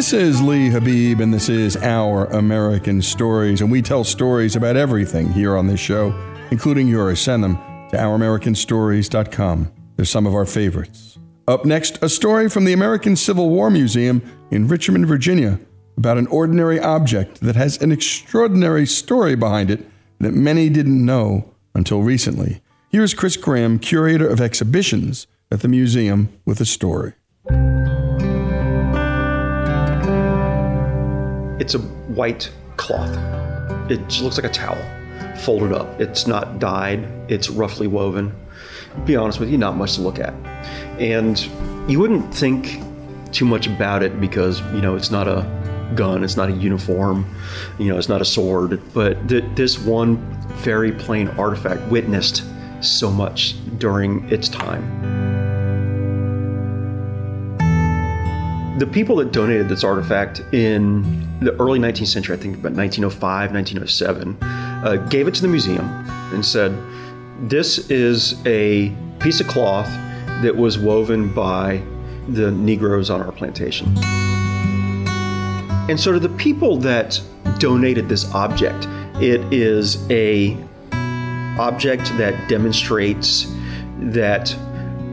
This is Lee Habib, and this is Our American Stories. And we tell stories about everything here on this show, including yours. Send them to ouramericanstories.com. They're some of our favorites. Up next, a story from the American Civil War Museum in Richmond, Virginia, about an ordinary object that has an extraordinary story behind it that many didn't know until recently. Here's Chris Graham, curator of exhibitions at the museum, with a story. It's a white cloth. It looks like a towel folded up. It's not dyed, it's roughly woven. Be honest with you, not much to look at. And you wouldn't think too much about it because, you know, it's not a gun, it's not a uniform, you know, it's not a sword. But th- this one very plain artifact witnessed so much during its time. The people that donated this artifact in the early 19th century, I think about 1905, 1907, uh, gave it to the museum and said, This is a piece of cloth that was woven by the Negroes on our plantation. And so, to the people that donated this object, it is a object that demonstrates that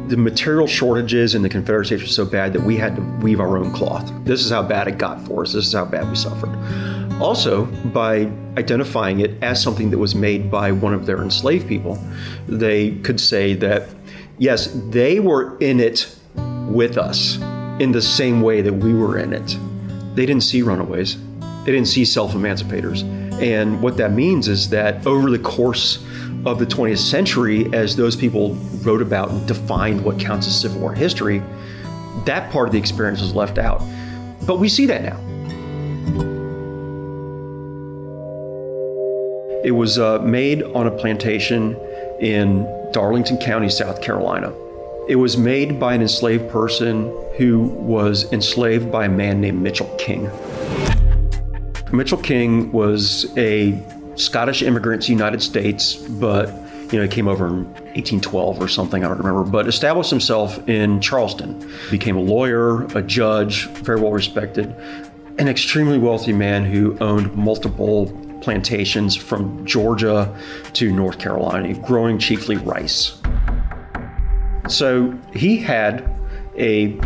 the material shortages in the Confederate States were so bad that we had to weave our own cloth. This is how bad it got for us. This is how bad we suffered. Also, by identifying it as something that was made by one of their enslaved people, they could say that, yes, they were in it with us in the same way that we were in it. They didn't see runaways, they didn't see self emancipators. And what that means is that over the course of the 20th century, as those people wrote about and defined what counts as Civil War history, that part of the experience was left out. But we see that now. It was uh, made on a plantation in Darlington County, South Carolina. It was made by an enslaved person who was enslaved by a man named Mitchell King. Mitchell King was a Scottish immigrant to the United States, but you know, he came over in 1812 or something, I don't remember, but established himself in Charleston. Became a lawyer, a judge, very well respected, an extremely wealthy man who owned multiple plantations from Georgia to North Carolina, growing chiefly rice. So he had a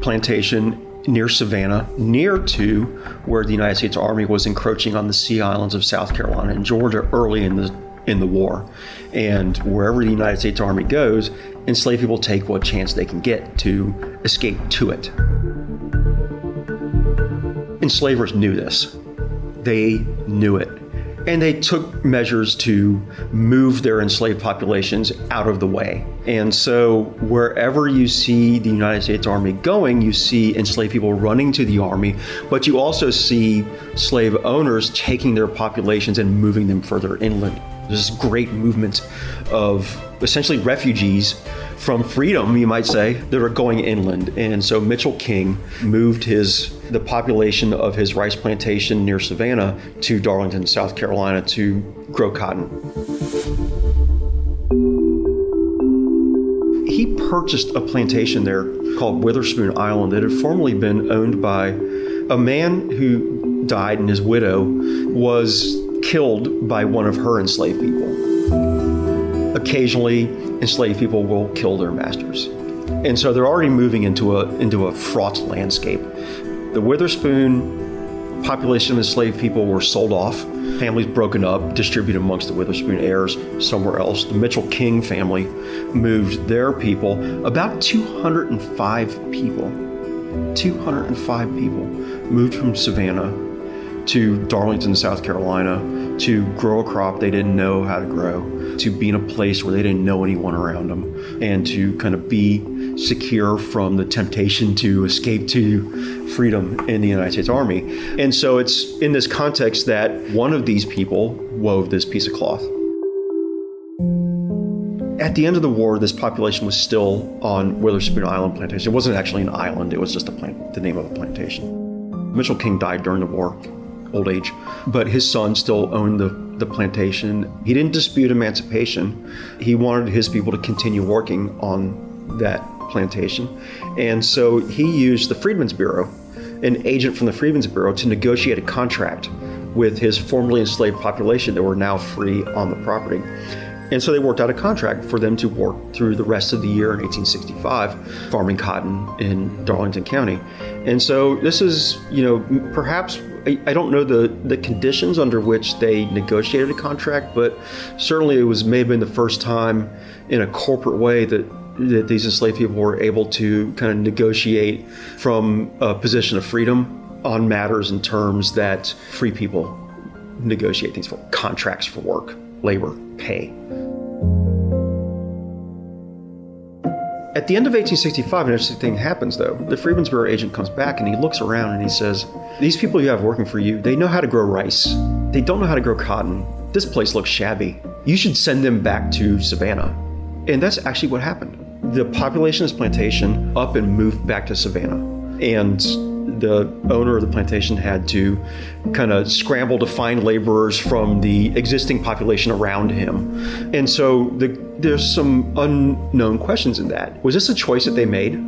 plantation near Savannah, near to where the United States Army was encroaching on the Sea Islands of South Carolina and Georgia early in the in the war. And wherever the United States Army goes, enslaved people take what chance they can get to escape to it. Enslavers knew this. They knew it and they took measures to move their enslaved populations out of the way. And so, wherever you see the United States Army going, you see enslaved people running to the Army, but you also see slave owners taking their populations and moving them further inland. There's this great movement of essentially refugees from freedom, you might say, that are going inland. And so Mitchell King moved his the population of his rice plantation near Savannah to Darlington, South Carolina to grow cotton. He purchased a plantation there called Witherspoon Island that had formerly been owned by a man who died and his widow was killed by one of her enslaved people. Occasionally, enslaved people will kill their masters. And so they're already moving into a into a fraught landscape. The Witherspoon population of enslaved people were sold off, families broken up, distributed amongst the Witherspoon heirs somewhere else. The Mitchell King family moved their people, about 205 people. 205 people moved from Savannah to Darlington, South Carolina, to grow a crop they didn't know how to grow, to be in a place where they didn't know anyone around them, and to kind of be secure from the temptation to escape to freedom in the United States Army. And so it's in this context that one of these people wove this piece of cloth. At the end of the war, this population was still on Witherspoon Island plantation. It wasn't actually an island, it was just plant, the name of a plantation. Mitchell King died during the war old age, but his son still owned the, the plantation. He didn't dispute emancipation. He wanted his people to continue working on that plantation. And so he used the Freedmen's Bureau, an agent from the Freedmen's Bureau, to negotiate a contract with his formerly enslaved population that were now free on the property. And so they worked out a contract for them to work through the rest of the year in 1865, farming cotton in Darlington County. And so this is, you know, perhaps I, I don't know the, the conditions under which they negotiated a contract, but certainly it was maybe the first time in a corporate way that that these enslaved people were able to kind of negotiate from a position of freedom on matters and terms that free people negotiate things for contracts for work, labor, pay. At the end of 1865, an interesting thing happens, though. The Freedmen's Bureau agent comes back and he looks around and he says, These people you have working for you, they know how to grow rice. They don't know how to grow cotton. This place looks shabby. You should send them back to Savannah. And that's actually what happened. The population of this plantation up and moved back to Savannah. And the owner of the plantation had to kind of scramble to find laborers from the existing population around him. And so the, there's some unknown questions in that. Was this a choice that they made?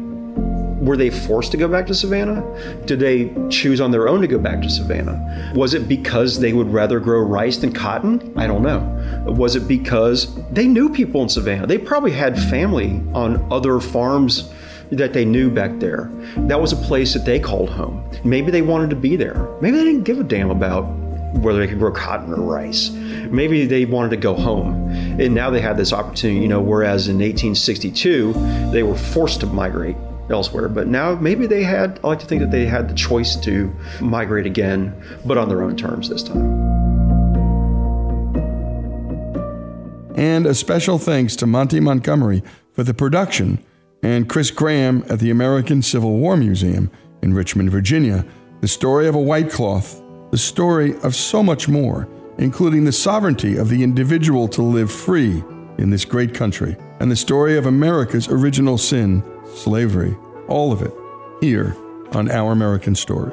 Were they forced to go back to Savannah? Did they choose on their own to go back to Savannah? Was it because they would rather grow rice than cotton? I don't know. Was it because they knew people in Savannah? They probably had family on other farms that they knew back there. That was a place that they called home. Maybe they wanted to be there. Maybe they didn't give a damn about whether they could grow cotton or rice. Maybe they wanted to go home. And now they had this opportunity, you know, whereas in 1862, they were forced to migrate elsewhere. But now maybe they had, I like to think that they had the choice to migrate again, but on their own terms this time. And a special thanks to Monty Montgomery for the production and Chris Graham at the American Civil War Museum in Richmond, Virginia, the story of a white cloth, the story of so much more, including the sovereignty of the individual to live free in this great country, and the story of America's original sin, slavery. All of it here on Our American Story.